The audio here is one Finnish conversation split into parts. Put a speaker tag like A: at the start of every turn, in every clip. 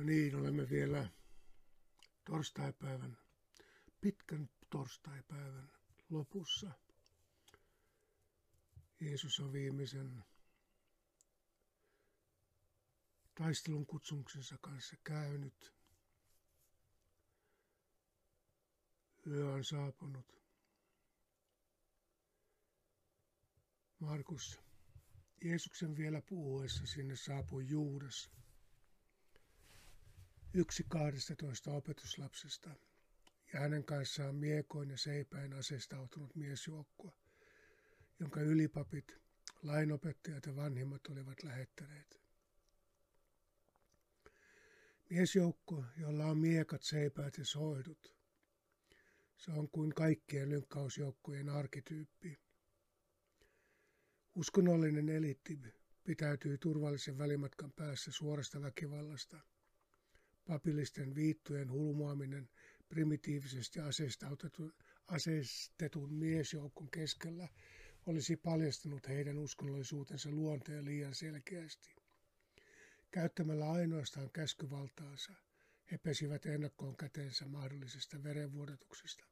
A: No niin, olemme vielä torstaipäivän, pitkän torstaipäivän lopussa. Jeesus on viimeisen taistelun kutsumuksensa kanssa käynyt. Yö on saapunut. Markus, Jeesuksen vielä puhuessa sinne saapui Juudas, yksi 12 opetuslapsesta, ja hänen kanssaan miekoin ja seipäin aseistautunut miesjoukkoa, jonka ylipapit, lainopettajat ja vanhimmat olivat lähettäneet. Miesjoukko, jolla on miekat, seipäät ja soidut. Se on kuin kaikkien lynkkausjoukkojen arkityyppi. Uskonnollinen eliitti pitäytyy turvallisen välimatkan päässä suorasta väkivallasta. Papillisten viittojen hulmuaminen primitiivisesti aseistetun miesjoukon keskellä olisi paljastanut heidän uskonnollisuutensa luonteen liian selkeästi. Käyttämällä ainoastaan käskyvaltaansa he pesivät ennakkoon käteensä mahdollisesta verenvuodatuksesta.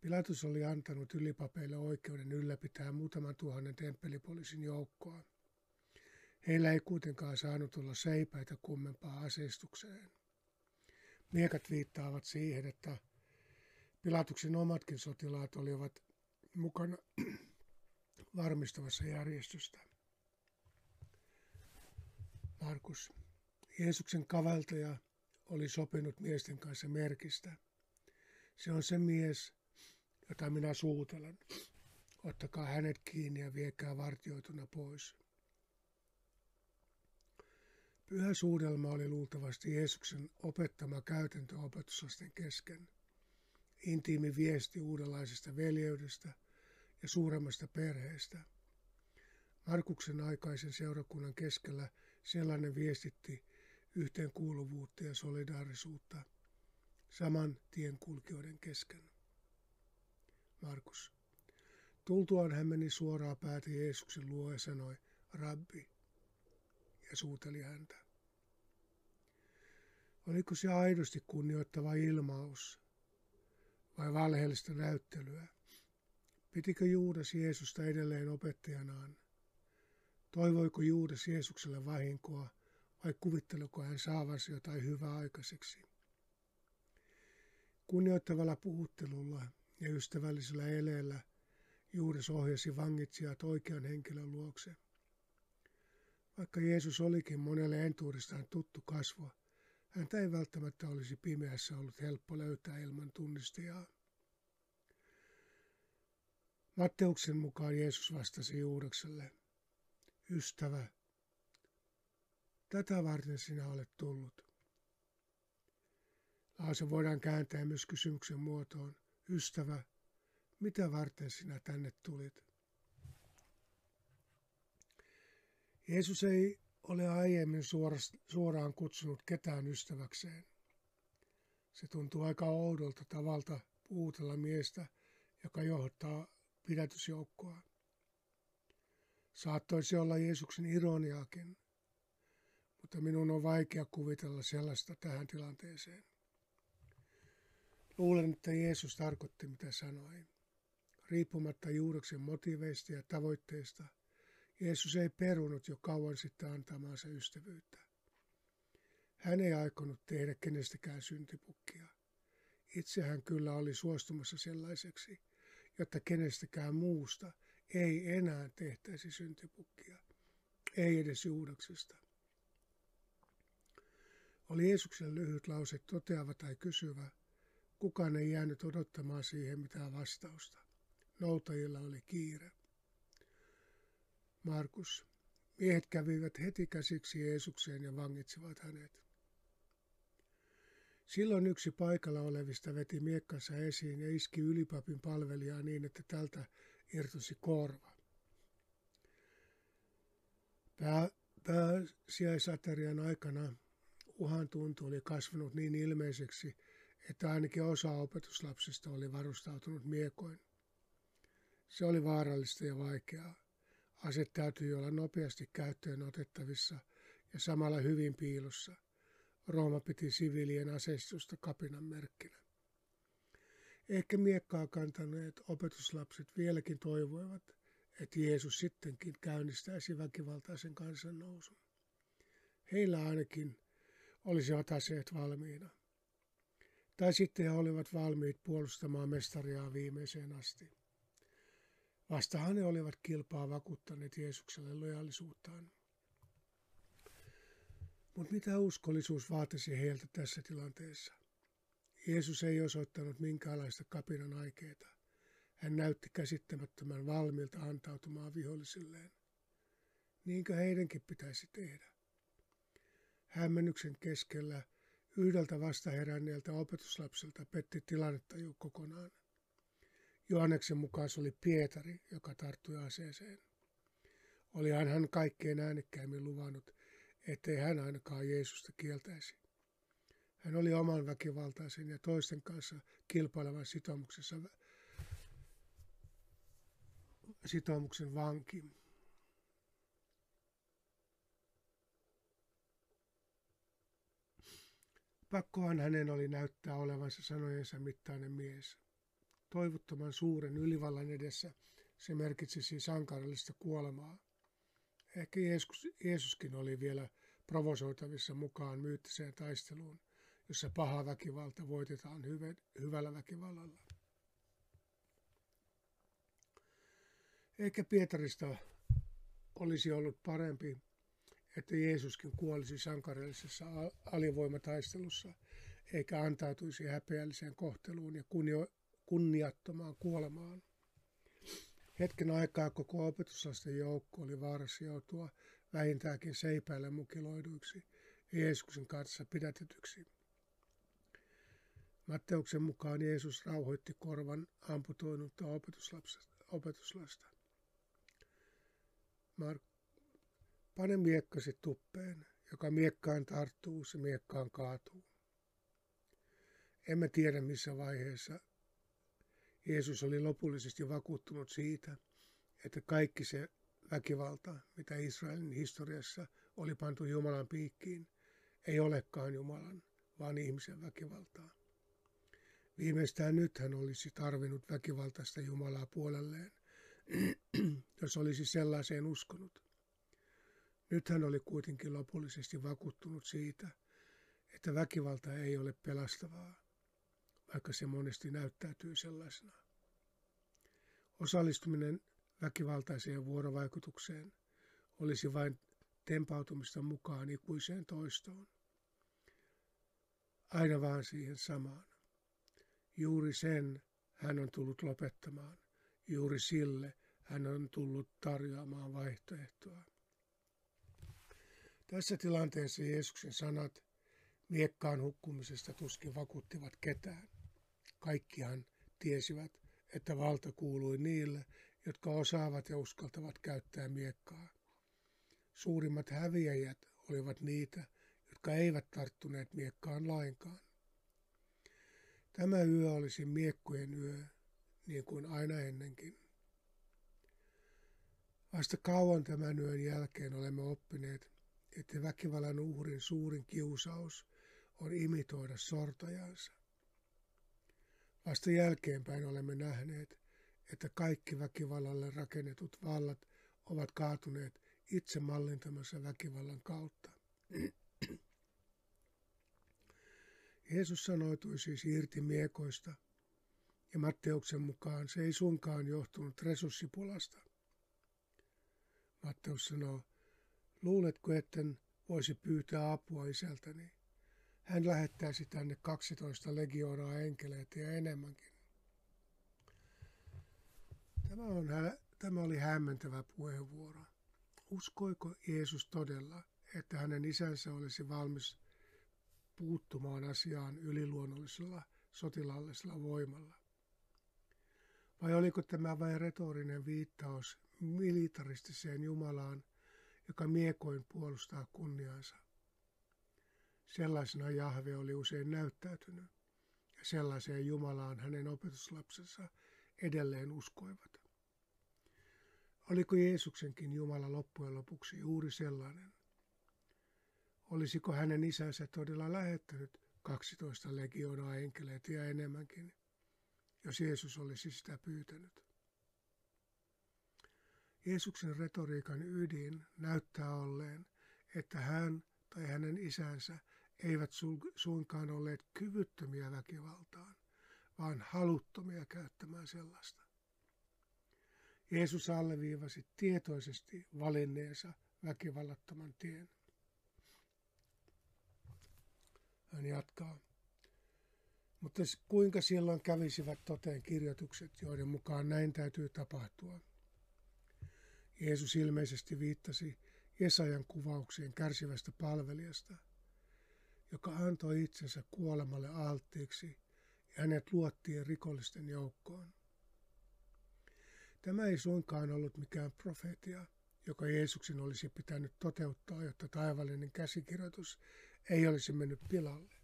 A: Pilatus oli antanut ylipapeille oikeuden ylläpitää muutaman tuhannen temppelipoliisin joukkoa. Heillä ei kuitenkaan saanut olla seipäitä kummempaa aseistukseen. Miekat viittaavat siihen, että Pilatuksen omatkin sotilaat olivat mukana varmistavassa järjestystä. Markus. Jeesuksen kavaltaja oli sopinut miesten kanssa merkistä. Se on se mies, jota minä suutelen. Ottakaa hänet kiinni ja viekää vartioituna pois. Pyhä suudelma oli luultavasti Jeesuksen opettama käytäntö opetuslasten kesken. Intiimi viesti uudenlaisesta veljeydestä ja suuremmasta perheestä – Markuksen aikaisen seurakunnan keskellä sellainen viestitti yhteenkuuluvuutta ja solidaarisuutta saman tien kulkijoiden kesken. Markus. Tultuaan hän meni suoraan päätä Jeesuksen luo ja sanoi, Rabbi, ja suuteli häntä. Oliko se aidosti kunnioittava ilmaus vai valheellista näyttelyä? Pitikö Juudas Jeesusta edelleen opettajanaan Toivoiko Juudas Jeesukselle vahinkoa vai kuvitteliko hän saavansa jotain hyvää aikaiseksi? Kunnioittavalla puhuttelulla ja ystävällisellä eleellä Juudas ohjasi vangitsijat oikean henkilön luokse. Vaikka Jeesus olikin monelle entuudestaan tuttu kasvo, häntä ei välttämättä olisi pimeässä ollut helppo löytää ilman tunnistajaa. Matteuksen mukaan Jeesus vastasi Juudakselle, Ystävä, tätä varten sinä olet tullut. Lause voidaan kääntää myös kysymyksen muotoon. Ystävä, mitä varten sinä tänne tulit? Jeesus ei ole aiemmin suoraan kutsunut ketään ystäväkseen. Se tuntuu aika oudolta tavalta puutella miestä, joka johtaa pidätysjoukkoa. Saattoisi olla Jeesuksen ironiaakin, mutta minun on vaikea kuvitella sellaista tähän tilanteeseen. Luulen, että Jeesus tarkoitti, mitä sanoi. Riippumatta juureksen motiveista ja tavoitteista, Jeesus ei perunut jo kauan sitten antamaansa ystävyyttä. Hän ei aikonut tehdä kenestäkään syntipukkia. Itse hän kyllä oli suostumassa sellaiseksi, jotta kenestäkään muusta ei enää tehtäisi syntipukkia, ei edes Juudaksesta. Oli Jeesuksen lyhyt lause toteava tai kysyvä, kukaan ei jäänyt odottamaan siihen mitään vastausta. Noutajilla oli kiire. Markus. Miehet kävivät heti käsiksi Jeesukseen ja vangitsivat hänet. Silloin yksi paikalla olevista veti miekkansa esiin ja iski ylipapin palvelijaa niin, että tältä irtosi korva. Pää, pääsiäisaterian aikana uhan tuntu oli kasvanut niin ilmeiseksi, että ainakin osa opetuslapsista oli varustautunut miekoin. Se oli vaarallista ja vaikeaa. Ase täytyi olla nopeasti käyttöön otettavissa ja samalla hyvin piilossa – Rooma piti siviilien aseistusta kapinan merkkinä. Ehkä miekkaa kantaneet opetuslapset vieläkin toivoivat, että Jeesus sittenkin käynnistäisi väkivaltaisen kansannousun. Heillä ainakin olisivat aseet valmiina. Tai sitten he olivat valmiit puolustamaan mestariaa viimeiseen asti. Vastahan he olivat kilpaa vakuuttaneet Jeesukselle lojaalisuuttaan. Mutta mitä uskollisuus vaatisi heiltä tässä tilanteessa? Jeesus ei osoittanut minkäänlaista kapinan aikeita. Hän näytti käsittämättömän valmiilta antautumaan vihollisilleen. Niinkö heidänkin pitäisi tehdä? Hämmennyksen keskellä yhdeltä vastaheränneeltä opetuslapselta petti tilannetaju kokonaan. Johanneksen mukaan se oli Pietari, joka tarttui aseeseen. Oli hän kaikkein äänekkäimmin luvannut, ettei hän ainakaan Jeesusta kieltäisi. Hän oli oman väkivaltaisen ja toisten kanssa kilpailevan sitoumuksessa sitoumuksen vanki. Pakkohan hänen oli näyttää olevansa sanojensa mittainen mies. Toivottoman suuren ylivallan edessä se merkitsisi sankarallista kuolemaa. Ehkä Jeesus, Jeesuskin oli vielä provosoitavissa mukaan myyttiseen taisteluun, jossa paha väkivalta voitetaan hyvä, hyvällä väkivallalla. Eikä Pietarista olisi ollut parempi, että Jeesuskin kuolisi sankarillisessa alivoimataistelussa, eikä antautuisi häpeälliseen kohteluun ja kunniattomaan kuolemaan. Hetken aikaa koko opetuslasten joukko oli vaarassa joutua vähintäänkin seipäälle mukiloiduiksi ja Jeesuksen kanssa pidätetyksi. Matteuksen mukaan Jeesus rauhoitti korvan amputoinutta opetuslasta. Mark, pane miekkasi tuppeen, joka miekkaan tarttuu, se miekkaan kaatuu. Emme tiedä missä vaiheessa Jeesus oli lopullisesti vakuuttunut siitä, että kaikki se väkivalta, mitä Israelin historiassa oli pantu Jumalan piikkiin, ei olekaan Jumalan, vaan ihmisen väkivaltaa. Viimeistään nyt hän olisi tarvinnut väkivaltaista Jumalaa puolelleen, jos olisi sellaiseen uskonut. Nyt hän oli kuitenkin lopullisesti vakuuttunut siitä, että väkivalta ei ole pelastavaa, vaikka se monesti näyttäytyy sellaisena. Osallistuminen väkivaltaiseen vuorovaikutukseen olisi vain tempautumista mukaan ikuiseen toistoon. Aina vaan siihen samaan. Juuri sen hän on tullut lopettamaan. Juuri sille hän on tullut tarjoamaan vaihtoehtoa. Tässä tilanteessa Jeesuksen sanat miekkaan hukkumisesta tuskin vakuuttivat ketään. Kaikkihan tiesivät, että valta kuului niille, jotka osaavat ja uskaltavat käyttää miekkaa. Suurimmat häviäjät olivat niitä, jotka eivät tarttuneet miekkaan lainkaan. Tämä yö olisi miekkojen yö, niin kuin aina ennenkin. Vasta kauan tämän yön jälkeen olemme oppineet, että väkivallan uhrin suurin kiusaus on imitoida sortajansa. Vasta jälkeenpäin olemme nähneet, että kaikki väkivallalle rakennetut vallat ovat kaatuneet itse mallintamassa väkivallan kautta. Jeesus sanoitui siis irti miekoista, ja Matteuksen mukaan se ei suinkaan johtunut resurssipulasta. Matteus sanoo, luuletko, etten voisi pyytää apua isältäni? Hän lähettäisi tänne 12 legioonaa enkeleitä ja enemmänkin. Tämä, on, tämä oli hämmentävä puheenvuoro. Uskoiko Jeesus todella, että hänen isänsä olisi valmis puuttumaan asiaan yliluonnollisella sotilaallisella voimalla? Vai oliko tämä vain retorinen viittaus militaristiseen Jumalaan, joka miekoin puolustaa kunniansa? Sellaisena Jahve oli usein näyttäytynyt, ja sellaiseen Jumalaan hänen opetuslapsensa edelleen uskoivat. Oliko Jeesuksenkin Jumala loppujen lopuksi juuri sellainen? Olisiko hänen isänsä todella lähettänyt 12 legioonaa enkeleitä ja enemmänkin, jos Jeesus olisi sitä pyytänyt? Jeesuksen retoriikan ydin näyttää olleen, että hän tai hänen isänsä eivät suinkaan olleet kyvyttömiä väkivaltaan, vaan haluttomia käyttämään sellaista. Jeesus alleviivasi tietoisesti valinneensa väkivallattoman tien. Hän jatkaa. Mutta kuinka silloin kävisivät toteen kirjoitukset, joiden mukaan näin täytyy tapahtua? Jeesus ilmeisesti viittasi Jesajan kuvaukseen kärsivästä palvelijasta, joka antoi itsensä kuolemalle alttiiksi ja hänet luottiin rikollisten joukkoon. Tämä ei suinkaan ollut mikään profeetia, joka Jeesuksen olisi pitänyt toteuttaa, jotta taivallinen käsikirjoitus ei olisi mennyt pilalle.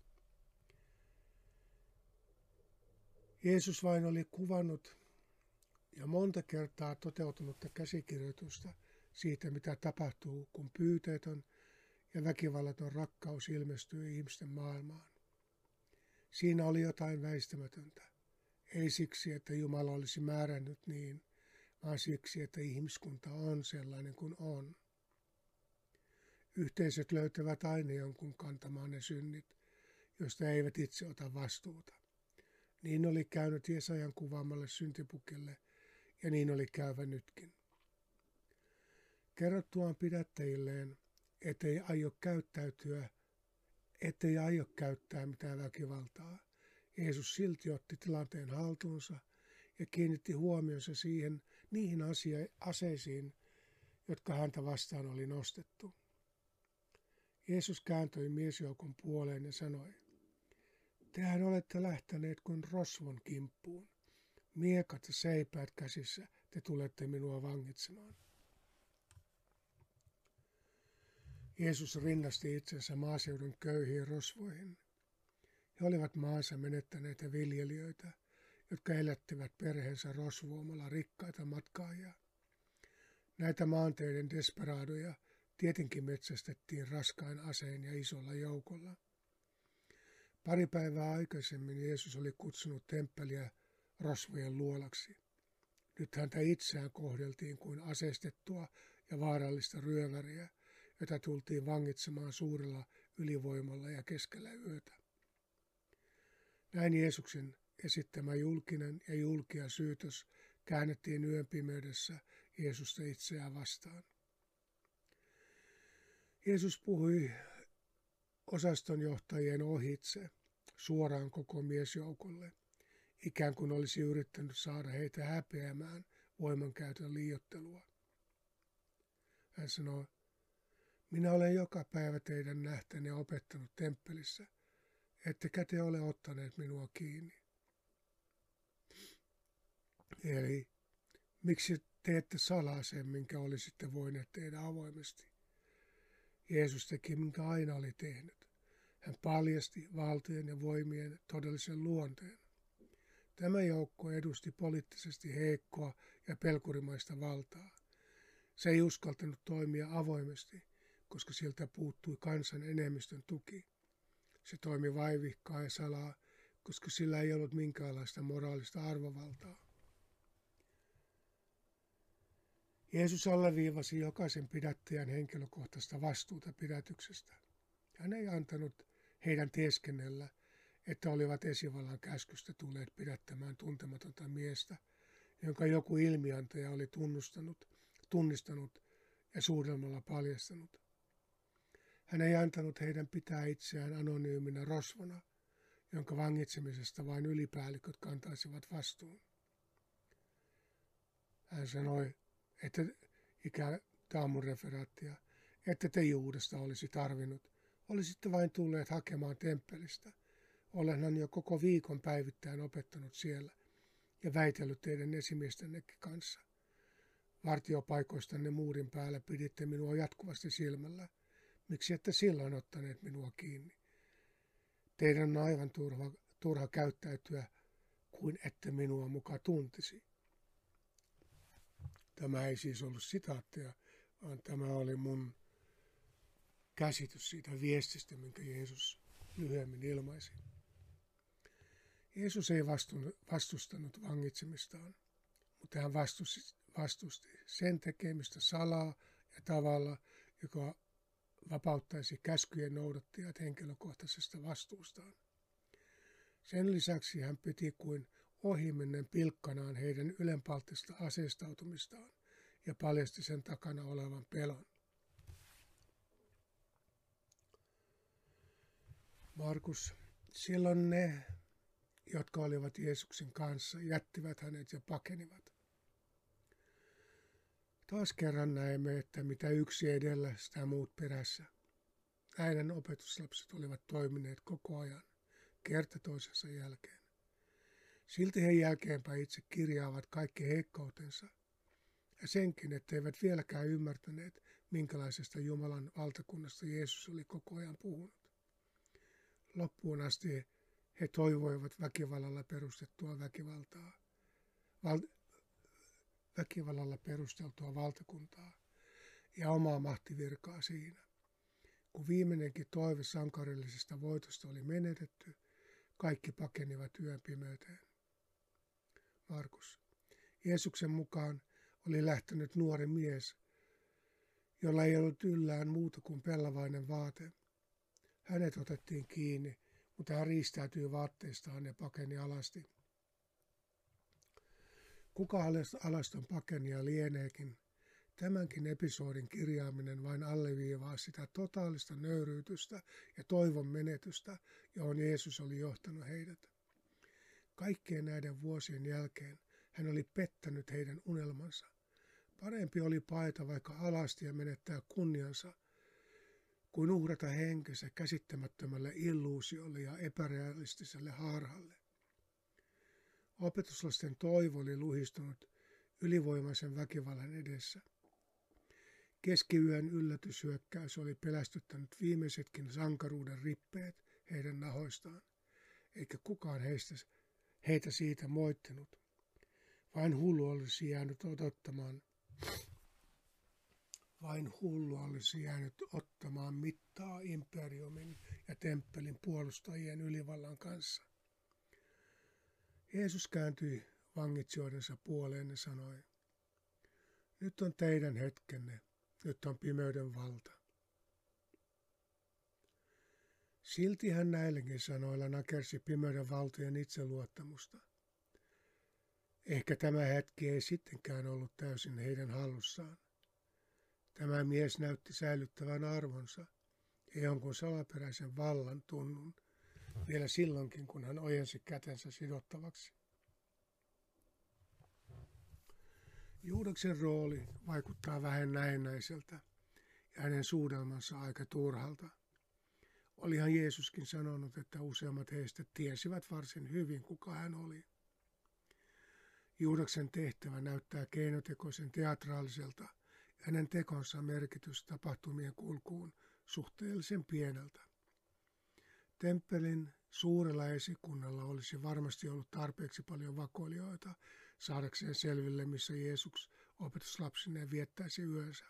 A: Jeesus vain oli kuvannut ja monta kertaa toteutunutta käsikirjoitusta siitä, mitä tapahtuu, kun pyyteetön ja väkivallaton rakkaus ilmestyy ihmisten maailmaan. Siinä oli jotain väistämätöntä. Ei siksi, että Jumala olisi määrännyt niin, vaan siksi, että ihmiskunta on sellainen kuin on. Yhteisöt löytävät aina jonkun kantamaan ne synnit, joista eivät itse ota vastuuta. Niin oli käynyt Jesajan kuvaamalle syntipukille, ja niin oli käyvä nytkin. Kerrottuaan pidättäjilleen, ettei aio käyttäytyä, ettei aio käyttää mitään väkivaltaa, Jeesus silti otti tilanteen haltuunsa ja kiinnitti huomionsa siihen niihin asia- aseisiin, jotka häntä vastaan oli nostettu. Jeesus kääntyi miesjoukon puoleen ja sanoi, Tehän olette lähteneet kuin rosvon kimppuun. Miekat ja seipäät käsissä te tulette minua vangitsemaan. Jeesus rinnasti itsensä maaseudun köyhiin rosvoihin. He olivat maansa menettäneitä viljelijöitä, jotka elättivät perheensä rosvuomalla rikkaita matkaajia. Näitä maanteiden desperaadoja tietenkin metsästettiin raskain asein ja isolla joukolla. Pari päivää aikaisemmin Jeesus oli kutsunut temppeliä rosvojen luolaksi. Nyt häntä itseään kohdeltiin kuin aseistettua ja vaarallista ryöväriä, jota tultiin vangitsemaan suurella ylivoimalla ja keskellä yötä. Näin Jeesuksen esittämä julkinen ja julkia syytös käännettiin yön pimeydessä Jeesusta itseään vastaan. Jeesus puhui osastonjohtajien ohitse suoraan koko miesjoukolle, ikään kuin olisi yrittänyt saada heitä häpeämään voimankäytön liiottelua. Hän sanoi, minä olen joka päivä teidän nähtäne opettanut temppelissä, ettekä te ole ottaneet minua kiinni. Eli miksi teette salaa sen, minkä olisitte voineet tehdä avoimesti? Jeesus teki, minkä aina oli tehnyt. Hän paljasti valtojen ja voimien todellisen luonteen. Tämä joukko edusti poliittisesti heikkoa ja pelkurimaista valtaa. Se ei uskaltanut toimia avoimesti, koska sieltä puuttui kansan enemmistön tuki. Se toimi vaivihkaa ja salaa, koska sillä ei ollut minkäänlaista moraalista arvovaltaa. Jeesus alleviivasi jokaisen pidättäjän henkilökohtaista vastuuta pidätyksestä. Hän ei antanut heidän teeskennellä, että olivat esivallan käskystä tulleet pidättämään tuntematonta miestä, jonka joku ilmiantaja oli tunnustanut, tunnistanut ja suudelmalla paljastanut. Hän ei antanut heidän pitää itseään anonyyminä rosvona, jonka vangitsemisesta vain ylipäälliköt kantaisivat vastuun. Hän sanoi, että ikään taamun referaattia, että te Juudesta olisi tarvinnut, olisitte vain tulleet hakemaan temppelistä. Olenhan jo koko viikon päivittäin opettanut siellä ja väitellyt teidän esimiestenne kanssa. Vartiopaikoistanne muurin päällä piditte minua jatkuvasti silmällä. Miksi ette silloin ottaneet minua kiinni? Teidän on aivan turha, turha käyttäytyä kuin ette minua muka tuntisi. Tämä ei siis ollut sitaatteja, vaan tämä oli mun käsitys siitä viestistä, minkä Jeesus lyhyemmin ilmaisi. Jeesus ei vastustanut vangitsemistaan, mutta hän vastusti, vastusti sen tekemistä salaa ja tavalla, joka vapauttaisi käskyjen noudattajat henkilökohtaisesta vastuustaan. Sen lisäksi hän piti kuin ohimennen pilkkanaan heidän ylenpalttista aseistautumistaan ja paljasti sen takana olevan pelon. Markus, silloin ne, jotka olivat Jeesuksen kanssa, jättivät hänet ja pakenivat. Taas kerran näemme, että mitä yksi edellä, sitä muut perässä. Näiden opetuslapset olivat toimineet koko ajan, kerta toisensa jälkeen. Silti he jälkeenpäin itse kirjaavat kaikki heikkoutensa ja senkin, etteivät vieläkään ymmärtäneet, minkälaisesta Jumalan valtakunnasta Jeesus oli koko ajan puhunut. Loppuun asti he toivoivat väkivallalla perustettua väkivaltaa, val, väkivallalla perusteltua valtakuntaa ja omaa mahtivirkaa siinä. Kun viimeinenkin toive sankarillisesta voitosta oli menetetty, kaikki pakenivat yön pimeyteen. Markus. Jeesuksen mukaan oli lähtenyt nuori mies, jolla ei ollut yllään muuta kuin pellavainen vaate. Hänet otettiin kiinni, mutta hän riistäytyi vaatteistaan ja pakeni alasti. Kuka alaston pakenia lieneekin, tämänkin episodin kirjaaminen vain alleviivaa sitä totaalista nöyryytystä ja toivon menetystä, johon Jeesus oli johtanut heidät. Kaikkien näiden vuosien jälkeen hän oli pettänyt heidän unelmansa. Parempi oli paeta vaikka alasti ja menettää kunniansa, kuin uhrata henkensä käsittämättömälle illuusiolle ja epärealistiselle harhalle. Opetuslasten toivo oli luhistunut ylivoimaisen väkivallan edessä. Keskiyön yllätyshyökkäys oli pelästyttänyt viimeisetkin sankaruuden rippeet heidän nahoistaan, eikä kukaan heistä, heitä siitä moittinut. Vain hullu olisi jäänyt odottamaan vain hullu olisi jäänyt ottamaan mittaa imperiumin ja temppelin puolustajien ylivallan kanssa. Jeesus kääntyi vangitsijoidensa puoleen ja sanoi, nyt on teidän hetkenne, nyt on pimeyden valta. Silti hän näilläkin sanoilla nakersi pimeyden valtojen itseluottamusta. Ehkä tämä hetki ei sittenkään ollut täysin heidän hallussaan. Tämä mies näytti säilyttävän arvonsa ja jonkun salaperäisen vallan tunnun vielä silloinkin, kun hän ojensi kätensä sidottavaksi. Juudaksen rooli vaikuttaa vähän näennäiseltä ja hänen suudelmansa aika turhalta. Olihan Jeesuskin sanonut, että useammat heistä tiesivät varsin hyvin, kuka hän oli. Juudaksen tehtävä näyttää keinotekoisen teatraaliselta – hänen tekonsa merkitys tapahtumien kulkuun suhteellisen pieneltä. Temppelin suurella esikunnalla olisi varmasti ollut tarpeeksi paljon vakoilijoita saadakseen selville, missä Jeesus opetuslapsineen viettäisi yönsä.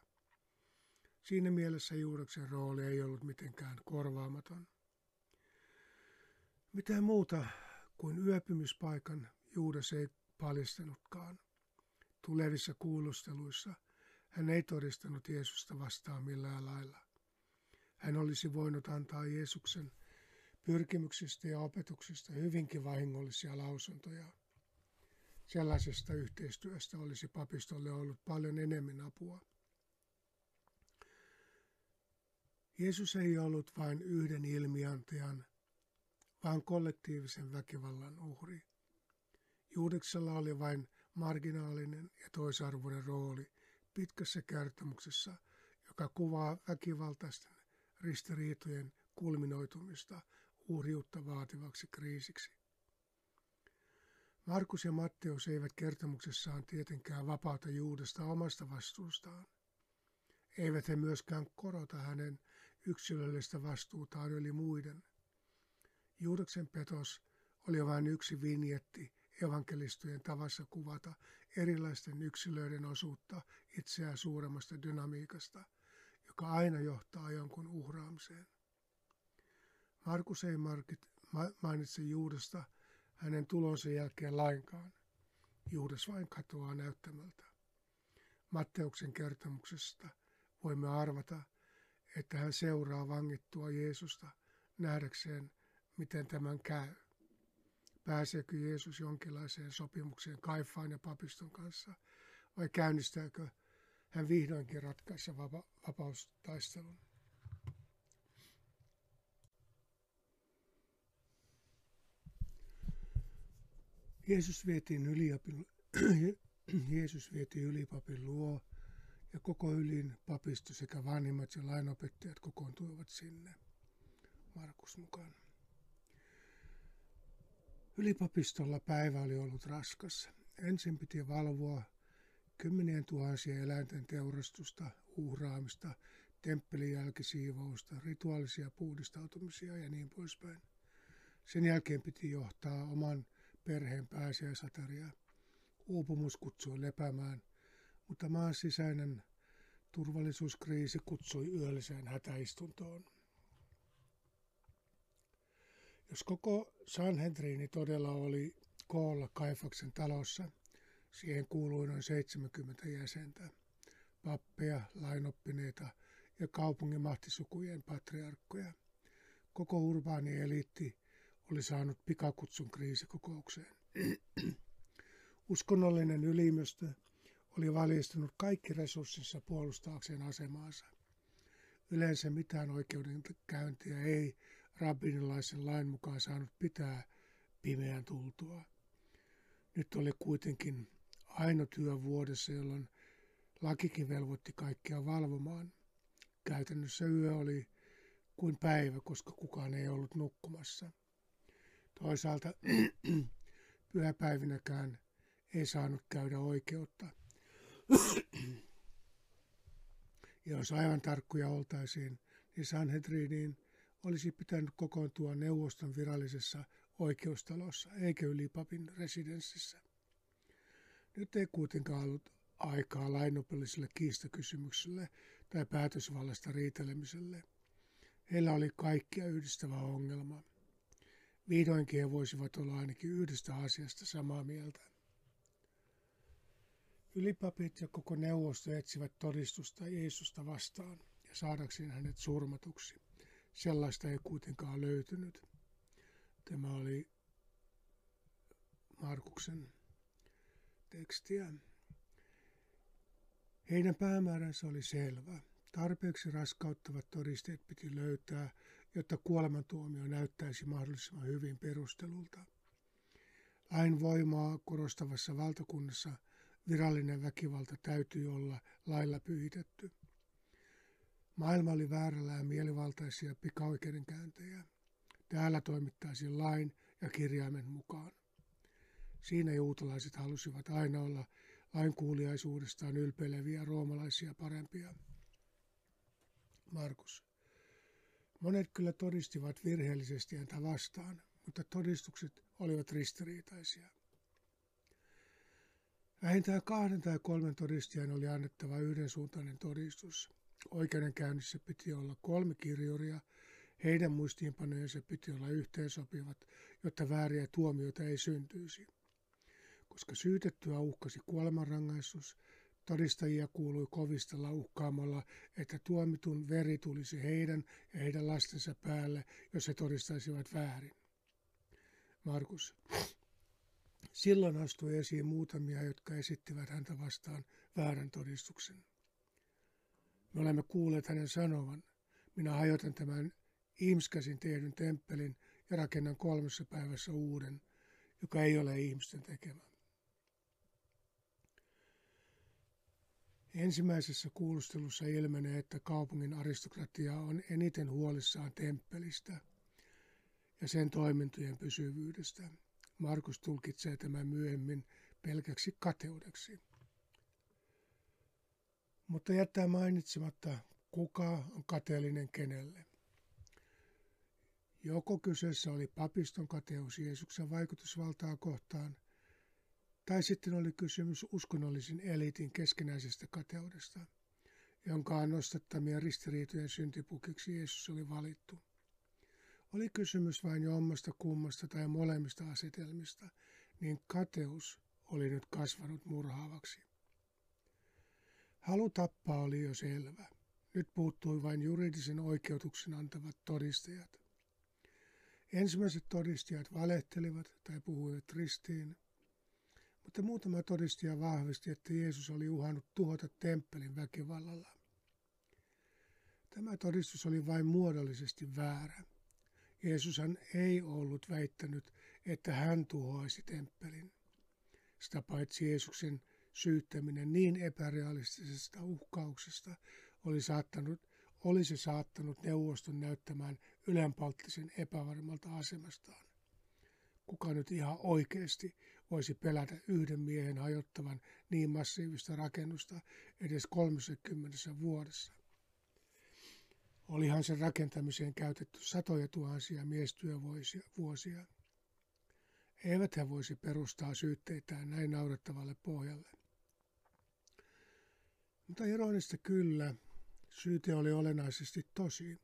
A: Siinä mielessä Juudaksen rooli ei ollut mitenkään korvaamaton. Mitään muuta kuin yöpymispaikan Juudas ei paljastanutkaan. Tulevissa kuulusteluissa hän ei todistanut Jeesusta vastaan millään lailla. Hän olisi voinut antaa Jeesuksen pyrkimyksistä ja opetuksista hyvinkin vahingollisia lausuntoja. Sellaisesta yhteistyöstä olisi papistolle ollut paljon enemmän apua. Jeesus ei ollut vain yhden ilmiantajan, vaan kollektiivisen väkivallan uhri. Juudeksella oli vain marginaalinen ja toisarvoinen rooli pitkässä kertomuksessa, joka kuvaa väkivaltaisten ristiriitojen kulminoitumista uhriutta vaativaksi kriisiksi. Markus ja Matteus eivät kertomuksessaan tietenkään vapauta Juudesta omasta vastuustaan. Eivät he myöskään korota hänen yksilöllistä vastuutaan yli muiden. Juudeksen petos oli vain yksi vinjetti evankelistojen tavassa kuvata erilaisten yksilöiden osuutta itseään suuremmasta dynamiikasta, joka aina johtaa jonkun uhraamiseen. Markus ei mainitse Juudasta hänen tulonsa jälkeen lainkaan. Juudas vain katoaa näyttämältä. Matteuksen kertomuksesta voimme arvata, että hän seuraa vangittua Jeesusta nähdäkseen, miten tämän käy. Pääseekö Jeesus jonkinlaiseen sopimukseen Kaifaan ja papiston kanssa, vai käynnistääkö hän vihdoinkin ratkaissa vapa- vapaustaistelun? Jeesus vietiin, yliapin, Jeesus vietiin ylipapin luo ja koko ylin papisto sekä vanhimmat ja lainopettajat kokoontuivat sinne. Markus mukaan. Ylipapistolla päivä oli ollut raskas. Ensin piti valvoa kymmenien tuhansien eläinten teurastusta, uhraamista, temppelin jälkisiivousta, rituaalisia puhdistautumisia ja niin poispäin. Sen jälkeen piti johtaa oman perheen pääsiäisateriaa. Uupumus kutsui lepäämään, mutta maan sisäinen turvallisuuskriisi kutsui yölliseen hätäistuntoon. Jos koko Sanhedrini todella oli koolla Kaifaksen talossa, siihen kuului noin 70 jäsentä, pappeja, lainoppineita ja kaupungin mahtisukujen patriarkkoja. Koko urbaani eliitti oli saanut pikakutsun kriisikokoukseen. Uskonnollinen ylimystö oli valistunut kaikki resurssinsa puolustaakseen asemaansa. Yleensä mitään oikeudenkäyntiä ei rabbinilaisen lain mukaan saanut pitää pimeän tultua. Nyt oli kuitenkin aino työ vuodessa, jolloin lakikin velvoitti kaikkia valvomaan. Käytännössä yö oli kuin päivä, koska kukaan ei ollut nukkumassa. Toisaalta pyhäpäivinäkään ei saanut käydä oikeutta. ja jos aivan tarkkuja oltaisiin, niin Sanhedriniin olisi pitänyt kokoontua neuvoston virallisessa oikeustalossa eikä ylipapin residenssissä. Nyt ei kuitenkaan ollut aikaa lainopelliselle kiistakysymykselle tai päätösvallasta riitelemiselle. Heillä oli kaikkia yhdistävä ongelma. Vihdoinkin he voisivat olla ainakin yhdestä asiasta samaa mieltä. Ylipapit ja koko neuvosto etsivät todistusta Jeesusta vastaan ja saadakseen hänet surmatuksi. Sellaista ei kuitenkaan löytynyt. Tämä oli Markuksen tekstiä. Heidän päämääränsä oli selvä. Tarpeeksi raskauttavat todisteet piti löytää, jotta kuolemantuomio näyttäisi mahdollisimman hyvin perustelulta. Lain voimaa korostavassa valtakunnassa virallinen väkivalta täytyy olla lailla pyhitetty. Maailma oli väärällään mielivaltaisia pikaoikeudenkäyntejä. Täällä toimittaisiin lain ja kirjaimen mukaan. Siinä juutalaiset halusivat aina olla lainkuuliaisuudestaan ylpeileviä roomalaisia parempia. Markus. Monet kyllä todistivat virheellisesti häntä vastaan, mutta todistukset olivat ristiriitaisia. Vähintään kahden tai kolmen todistajan oli annettava yhdensuuntainen todistus. Oikeudenkäynnissä piti olla kolme kirjuria, heidän muistiinpanojensa piti olla yhteensopivat, jotta vääriä tuomioita ei syntyisi. Koska syytettyä uhkasi kuolemanrangaistus, todistajia kuului kovistella uhkaamalla, että tuomitun veri tulisi heidän ja heidän lastensa päälle, jos he todistaisivat väärin. Markus. Silloin astui esiin muutamia, jotka esittivät häntä vastaan väärän todistuksen. Me olemme kuulleet hänen sanovan, minä hajotan tämän ihmiskäsin tehdyn temppelin ja rakennan kolmessa päivässä uuden, joka ei ole ihmisten tekemä. Ensimmäisessä kuulustelussa ilmenee, että kaupungin aristokratia on eniten huolissaan temppelistä ja sen toimintojen pysyvyydestä. Markus tulkitsee tämän myöhemmin pelkäksi kateudeksi. Mutta jättää mainitsematta, kuka on kateellinen kenelle. Joko kyseessä oli papiston kateus Jeesuksen vaikutusvaltaa kohtaan, tai sitten oli kysymys uskonnollisen eliitin keskenäisestä kateudesta. jonka nostattamia ristiriitojen syntipukiksi Jeesus oli valittu. Oli kysymys vain jommasta kummasta tai molemmista asetelmista, niin kateus oli nyt kasvanut murhaavaksi. Halu tappaa oli jo selvä. Nyt puuttui vain juridisen oikeutuksen antavat todistajat. Ensimmäiset todistajat valehtelivat tai puhuivat ristiin, mutta muutama todistaja vahvisti, että Jeesus oli uhannut tuhota temppelin väkivallalla. Tämä todistus oli vain muodollisesti väärä. Jeesushan ei ollut väittänyt, että hän tuhoaisi temppelin. Sitä paitsi Jeesuksen syyttäminen niin epärealistisesta uhkauksesta oli saattanut, olisi saattanut neuvoston näyttämään ylenpalttisen epävarmalta asemastaan. Kuka nyt ihan oikeasti voisi pelätä yhden miehen hajottavan niin massiivista rakennusta edes 30 vuodessa? Olihan sen rakentamiseen käytetty satoja tuhansia miestyövuosia. Eivät he voisi perustaa syytteitään näin naurettavalle pohjalle. Mutta ironista kyllä, syyte oli olennaisesti tosi.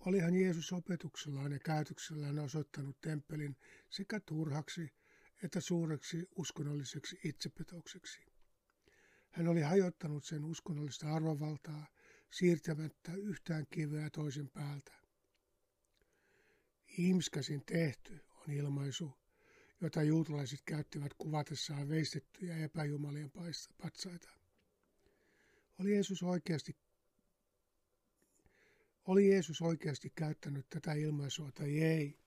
A: Olihan Jeesus opetuksellaan ja käytöksellään osoittanut temppelin sekä turhaksi että suureksi uskonnolliseksi itsepetokseksi. Hän oli hajottanut sen uskonnollista arvovaltaa siirtämättä yhtään kiveä toisen päältä. Ihmiskäsin tehty on ilmaisu, jota juutalaiset käyttivät kuvatessaan veistettyjä epäjumalien patsaita. Oli Jeesus oikeasti oli Jeesus oikeasti käyttänyt tätä ilmaisua tai ei?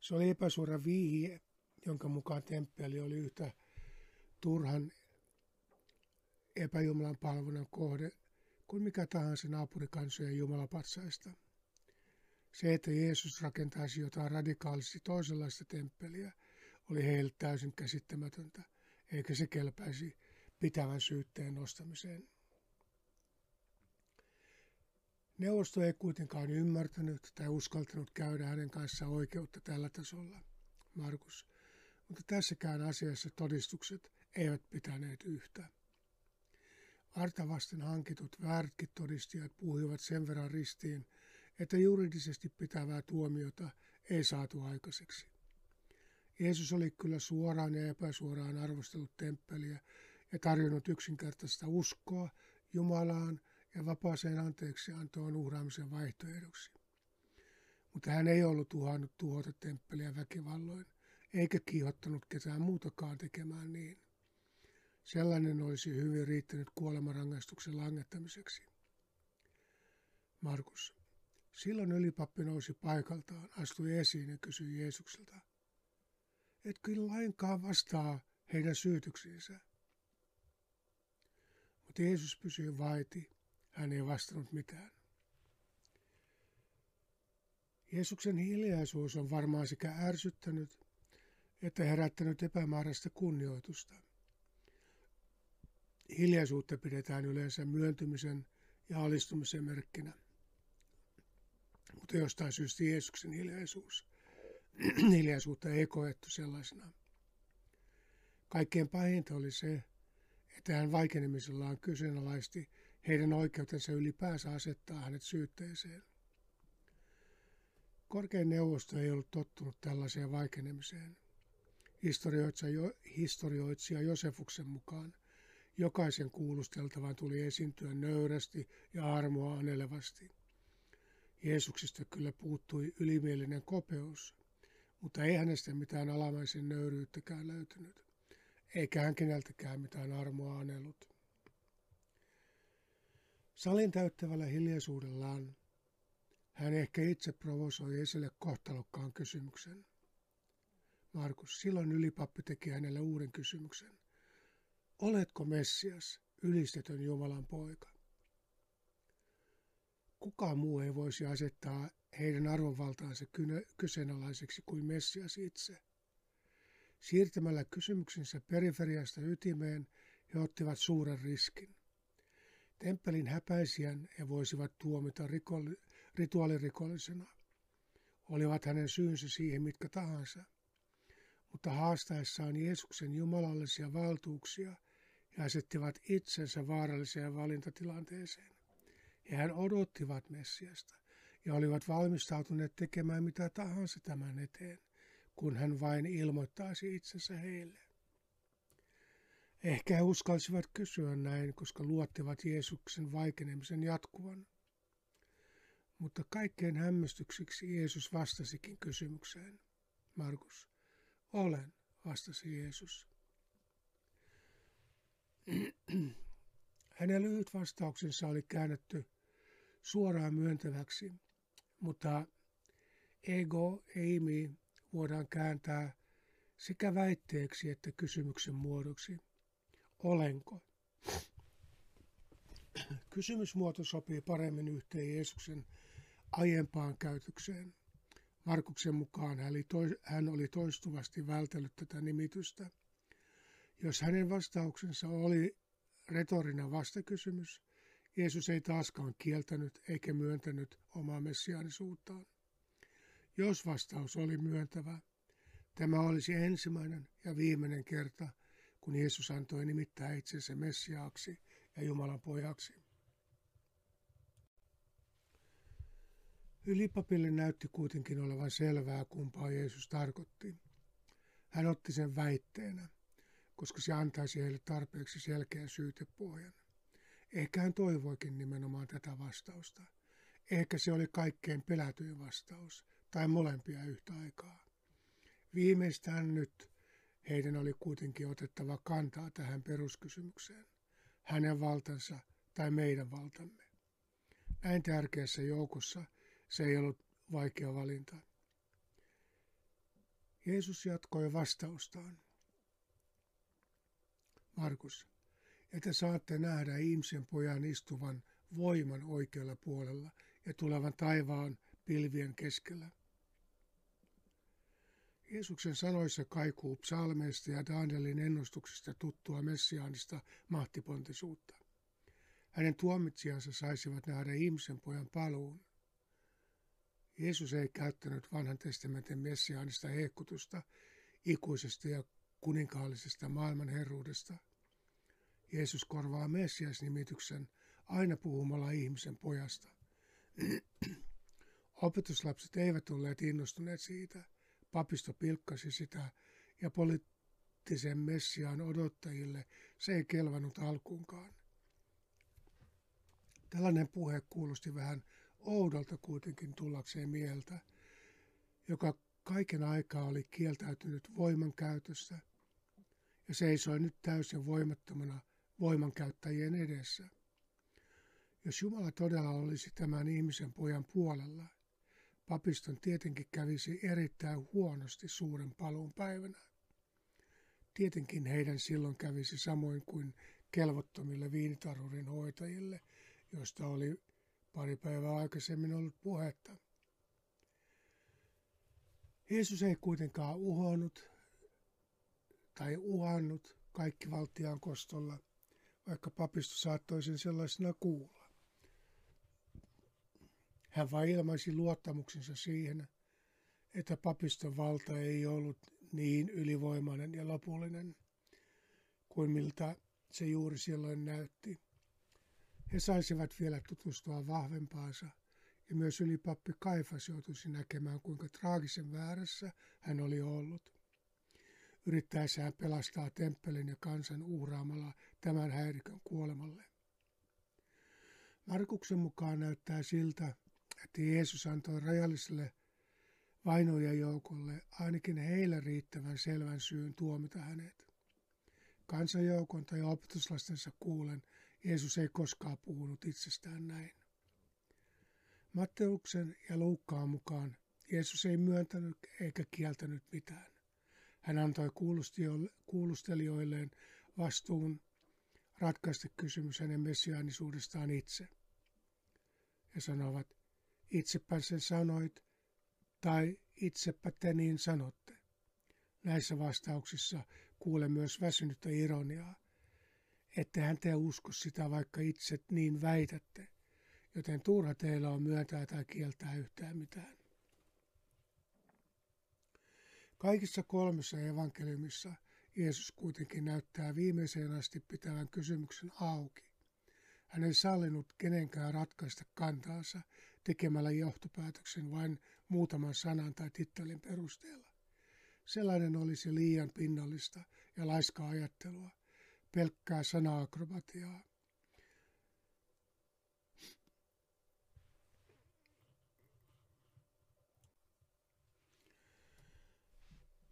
A: Se oli epäsuora vihje, jonka mukaan temppeli oli yhtä turhan epäjumalan palvelun kohde kuin mikä tahansa naapurikansojen jumalapatsaista. Se, että Jeesus rakentaisi jotain radikaalisesti toisenlaista temppeliä, oli heille täysin käsittämätöntä, eikä se kelpäisi pitävän syytteen nostamiseen. Neuvosto ei kuitenkaan ymmärtänyt tai uskaltanut käydä hänen kanssaan oikeutta tällä tasolla, Markus. Mutta tässäkään asiassa todistukset eivät pitäneet yhtä. Artavasten hankitut väärätkin todistajat puhuivat sen verran ristiin, että juridisesti pitävää tuomiota ei saatu aikaiseksi. Jeesus oli kyllä suoraan ja epäsuoraan arvostellut temppeliä ja tarjonnut yksinkertaista uskoa Jumalaan ja vapaaseen anteeksiantoon uhraamisen vaihtoehdoksi. Mutta hän ei ollut uhannut tuhota temppeliä väkivalloin, eikä kiihottanut ketään muutakaan tekemään niin. Sellainen olisi hyvin riittänyt kuolemanrangaistuksen langettamiseksi. Markus. Silloin ylipappi nousi paikaltaan, astui esiin ja kysyi Jeesukselta, etkö lainkaan vastaa heidän syytyksiinsä? Mutta Jeesus pysyi vaiti hän ei vastannut mitään. Jeesuksen hiljaisuus on varmaan sekä ärsyttänyt että herättänyt epämääräistä kunnioitusta. Hiljaisuutta pidetään yleensä myöntymisen ja alistumisen merkkinä. Mutta jostain syystä Jeesuksen hiljaisuus, hiljaisuutta ei koettu sellaisena. Kaikkein pahinta oli se, että hän vaikenemisellaan kyseenalaisti heidän oikeutensa ylipäänsä asettaa hänet syytteeseen. Korkein neuvosto ei ollut tottunut tällaiseen vaikenemiseen. Historioitsija, Josefuksen mukaan jokaisen kuulusteltavan tuli esiintyä nöyrästi ja armoa anelevasti. Jeesuksista kyllä puuttui ylimielinen kopeus, mutta ei hänestä mitään alamaisen nöyryyttäkään löytynyt, eikä hän keneltäkään mitään armoa anelut. Salin täyttävällä hiljaisuudellaan hän ehkä itse provosoi esille kohtalokkaan kysymyksen. Markus, silloin ylipappi teki hänelle uuden kysymyksen. Oletko Messias, ylistetön Jumalan poika? Kukaan muu ei voisi asettaa heidän arvovaltaansa kyseenalaiseksi kuin Messias itse. Siirtämällä kysymyksensä periferiasta ytimeen he ottivat suuren riskin. Temppelin häpäisijän he voisivat tuomita rikolli, rituaalirikollisena. Olivat hänen syynsä siihen mitkä tahansa. Mutta haastaessaan Jeesuksen jumalallisia valtuuksia ja asettivat itsensä vaaralliseen valintatilanteeseen. Hehän odottivat Messiasta ja olivat valmistautuneet tekemään mitä tahansa tämän eteen, kun hän vain ilmoittaisi itsensä heille. Ehkä he uskalsivat kysyä näin, koska luottivat Jeesuksen vaikenemisen jatkuvan. Mutta kaikkein hämmästyksiksi Jeesus vastasikin kysymykseen. Markus, olen, vastasi Jeesus. Hänen lyhyt vastauksensa oli käännetty suoraan myöntäväksi, mutta ego eimi voidaan kääntää sekä väitteeksi että kysymyksen muodoksi. Olenko? Kysymysmuoto sopii paremmin yhteen Jeesuksen aiempaan käytökseen. Markuksen mukaan hän oli toistuvasti vältellyt tätä nimitystä. Jos hänen vastauksensa oli retorinen vastakysymys, Jeesus ei taaskaan kieltänyt eikä myöntänyt omaa messiaanisuuttaan. Jos vastaus oli myöntävä, tämä olisi ensimmäinen ja viimeinen kerta, kun Jeesus antoi nimittää itsensä Messiaaksi ja Jumalan pojaksi. Ylipapille näytti kuitenkin olevan selvää, kumpaa Jeesus tarkoitti. Hän otti sen väitteenä, koska se antaisi heille tarpeeksi selkeän syytepohjan. Ehkä hän toivoikin nimenomaan tätä vastausta. Ehkä se oli kaikkein pelätyin vastaus, tai molempia yhtä aikaa. Viimeistään nyt heidän oli kuitenkin otettava kantaa tähän peruskysymykseen. Hänen valtansa tai meidän valtamme. Näin tärkeässä joukossa se ei ollut vaikea valinta. Jeesus jatkoi vastaustaan. Markus, että saatte nähdä ihmisen pojan istuvan voiman oikealla puolella ja tulevan taivaan pilvien keskellä. Jeesuksen sanoissa kaikuu psalmeista ja Danielin ennustuksista tuttua messiaanista mahtipontisuutta. Hänen tuomitsijansa saisivat nähdä ihmisen pojan paluun. Jeesus ei käyttänyt vanhan testamentin messiaanista hehkutusta ikuisesta ja kuninkaallisesta maailman herruudesta. Jeesus korvaa Messias-nimityksen aina puhumalla ihmisen pojasta. Opetuslapset eivät olleet innostuneet siitä. Papisto pilkkasi sitä ja poliittisen Messiaan odottajille se ei kelvannut alkuunkaan. Tällainen puhe kuulosti vähän oudolta kuitenkin tullakseen mieltä, joka kaiken aikaa oli kieltäytynyt voimankäytöstä ja seisoi nyt täysin voimattomana voimankäyttäjien edessä. Jos Jumala todella olisi tämän ihmisen pojan puolella, papiston tietenkin kävisi erittäin huonosti suuren paluun päivänä. Tietenkin heidän silloin kävisi samoin kuin kelvottomille viinitarurin hoitajille, joista oli pari päivää aikaisemmin ollut puhetta. Jeesus ei kuitenkaan uhonnut tai uhannut kaikki valtiaan kostolla, vaikka papisto saattoi sen sellaisena kuulla. Hän vain ilmaisi luottamuksensa siihen, että papiston valta ei ollut niin ylivoimainen ja lopullinen kuin miltä se juuri silloin näytti. He saisivat vielä tutustua vahvempaansa, ja myös ylipappi Kaifas joutuisi näkemään, kuinka traagisen väärässä hän oli ollut. Yrittäessään pelastaa temppelin ja kansan uhraamalla tämän häirikön kuolemalle. Markuksen mukaan näyttää siltä, että Jeesus antoi rajalliselle vainojen joukolle ainakin heille riittävän selvän syyn tuomita hänet. Kansanjoukon tai opetuslastensa kuulen Jeesus ei koskaan puhunut itsestään näin. Matteuksen ja Luukkaan mukaan Jeesus ei myöntänyt eikä kieltänyt mitään. Hän antoi kuulustelijoilleen vastuun ratkaista kysymys hänen messiaanisuudestaan itse. He sanovat, itsepä sen sanoit, tai itsepä te niin sanotte. Näissä vastauksissa kuule myös väsynyttä ironiaa, ettehän te usko sitä, vaikka itse niin väitätte, joten turha teillä on myöntää tai kieltää yhtään mitään. Kaikissa kolmessa evankeliumissa Jeesus kuitenkin näyttää viimeiseen asti pitävän kysymyksen auki. Hän ei sallinut kenenkään ratkaista kantaansa tekemällä johtopäätöksen vain muutaman sanan tai tittelin perusteella. Sellainen olisi liian pinnallista ja laiskaa ajattelua, pelkkää sana-akrobatiaa.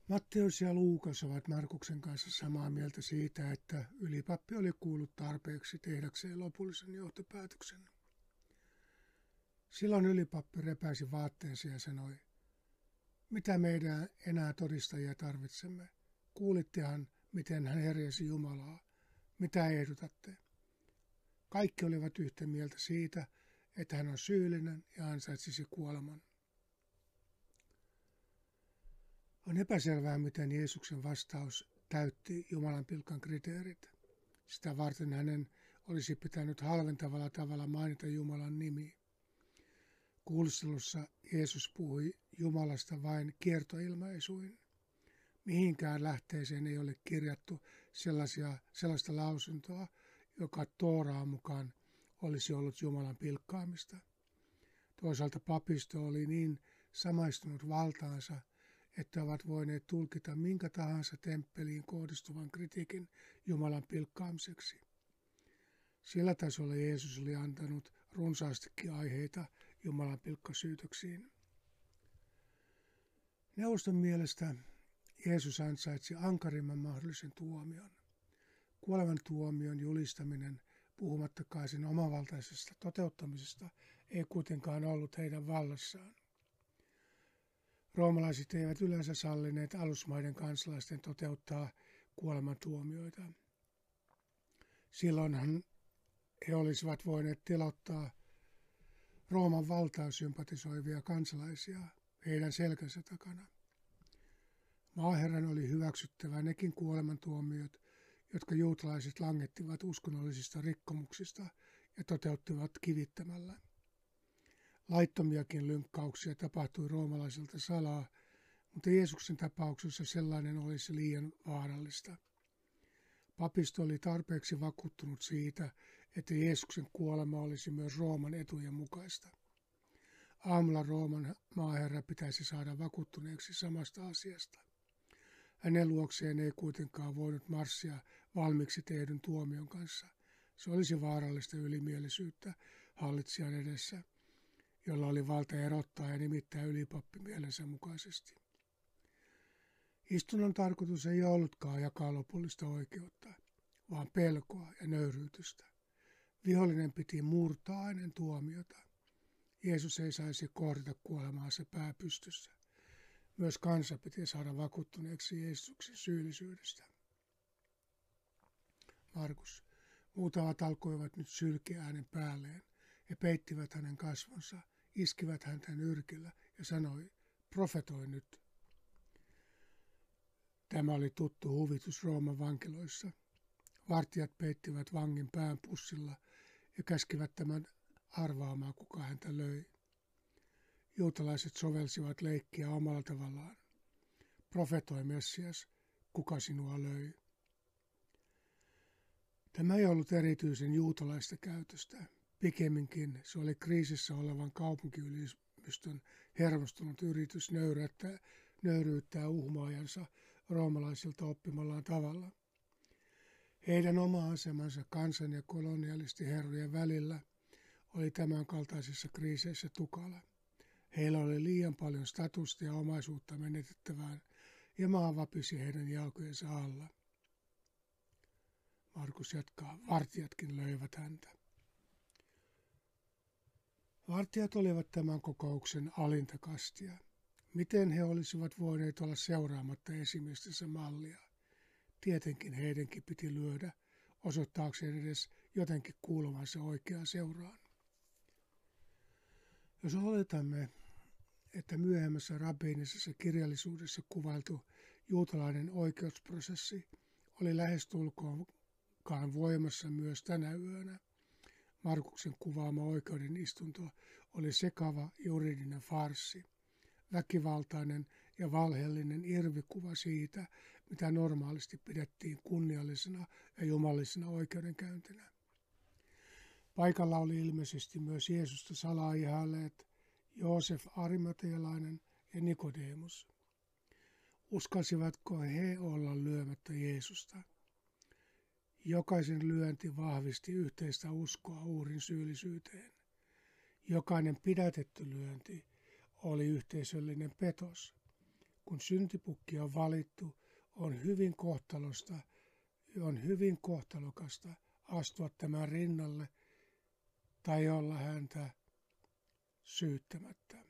A: Matteus ja Luukas ovat Markuksen kanssa samaa mieltä siitä, että ylipappi oli kuullut tarpeeksi tehdäkseen lopullisen johtopäätöksen. Silloin ylipappi repäisi vaatteensa ja sanoi, mitä meidän enää todistajia tarvitsemme? Kuulittehan, miten hän herjesi Jumalaa. Mitä ehdotatte? Kaikki olivat yhtä mieltä siitä, että hän on syyllinen ja ansaitsisi kuoleman. On epäselvää, miten Jeesuksen vastaus täytti Jumalan pilkan kriteerit. Sitä varten hänen olisi pitänyt halventavalla tavalla mainita Jumalan nimi. Kuulustelussa Jeesus puhui Jumalasta vain kiertoilmaisuin. Mihinkään lähteeseen ei ole kirjattu sellaisia, sellaista lausuntoa, joka Tooraan mukaan olisi ollut Jumalan pilkkaamista. Toisaalta papisto oli niin samaistunut valtaansa, että ovat voineet tulkita minkä tahansa temppeliin kohdistuvan kritiikin Jumalan pilkkaamiseksi. Sillä tasolla Jeesus oli antanut runsaastikin aiheita Jumalan pilkkasyytöksiin. Neuvoston mielestä Jeesus ansaitsi ankarimman mahdollisen tuomion. Kuolevan tuomion julistaminen, puhumattakaan sen omavaltaisesta toteuttamisesta, ei kuitenkaan ollut heidän vallassaan. Roomalaiset eivät yleensä sallineet alusmaiden kansalaisten toteuttaa kuolemantuomioita. Silloinhan he olisivat voineet tilottaa Rooman valtaa sympatisoivia kansalaisia heidän selkänsä takana. Maaherran oli hyväksyttävä nekin kuolemantuomiot, jotka juutalaiset langettivat uskonnollisista rikkomuksista ja toteuttivat kivittämällä. Laittomiakin lynkkauksia tapahtui roomalaisilta salaa, mutta Jeesuksen tapauksessa sellainen olisi liian vaarallista. Papisto oli tarpeeksi vakuuttunut siitä, että Jeesuksen kuolema olisi myös Rooman etujen mukaista. Aamulla Rooman maaherra pitäisi saada vakuuttuneeksi samasta asiasta. Hänen luokseen ei kuitenkaan voinut marssia valmiiksi tehdyn tuomion kanssa. Se olisi vaarallista ylimielisyyttä hallitsijan edessä, jolla oli valta erottaa ja nimittää ylipappi mielensä mukaisesti. Istunnon tarkoitus ei ollutkaan jakaa lopullista oikeutta, vaan pelkoa ja nöyryytystä. Vihollinen piti murtaa ennen tuomiota. Jeesus ei saisi kohdata kuolemaansa pääpystyssä. Myös kansa piti saada vakuuttuneeksi Jeesuksen syyllisyydestä. Markus. Muutamat alkoivat nyt sylkeä äänen päälleen. He peittivät hänen kasvonsa, iskivät häntä nyrkillä ja sanoi, profetoi nyt. Tämä oli tuttu huvitus Rooman vankiloissa. Vartijat peittivät vangin pään pussilla ja käskivät tämän arvaamaan, kuka häntä löi. Juutalaiset sovelsivat leikkiä omalla tavallaan. Profetoi Messias, kuka sinua löi. Tämä ei ollut erityisen juutalaista käytöstä. Pikemminkin se oli kriisissä olevan kaupunkiylistön hermostunut yritys nöyryyttää, nöyryyttää uhmaajansa roomalaisilta oppimallaan tavalla. Heidän oma asemansa kansan ja kolonialistiherrojen välillä oli tämän kaltaisissa kriiseissä tukala. Heillä oli liian paljon statusta ja omaisuutta menetettävään, ja maa vapisi heidän jalkojensa alla. Markus jatkaa, vartijatkin löivät häntä. Vartijat olivat tämän kokouksen alintakastia. Miten he olisivat voineet olla seuraamatta esimiestensä mallia? Tietenkin heidänkin piti lyödä, osoittaakseen edes jotenkin kuuluvansa oikeaan seuraan. Jos oletamme, että myöhemmässä rabbiinisessa kirjallisuudessa kuvailtu juutalainen oikeusprosessi oli lähestulkoonkaan voimassa myös tänä yönä, Markuksen kuvaama oikeuden istunto oli sekava juridinen farsi, väkivaltainen ja valheellinen irvikuva siitä, mitä normaalisti pidettiin kunniallisena ja jumallisena oikeudenkäyntinä. Paikalla oli ilmeisesti myös Jeesusta salaa ihailleet Joosef Arimatealainen ja Nikodemus. Uskalsivatko he olla lyömättä Jeesusta? Jokaisen lyönti vahvisti yhteistä uskoa uhrin syyllisyyteen. Jokainen pidätetty lyönti oli yhteisöllinen petos. Kun syntipukki on valittu, on hyvin kohtalosta, on hyvin kohtalokasta astua tämän rinnalle tai olla häntä syyttämättä.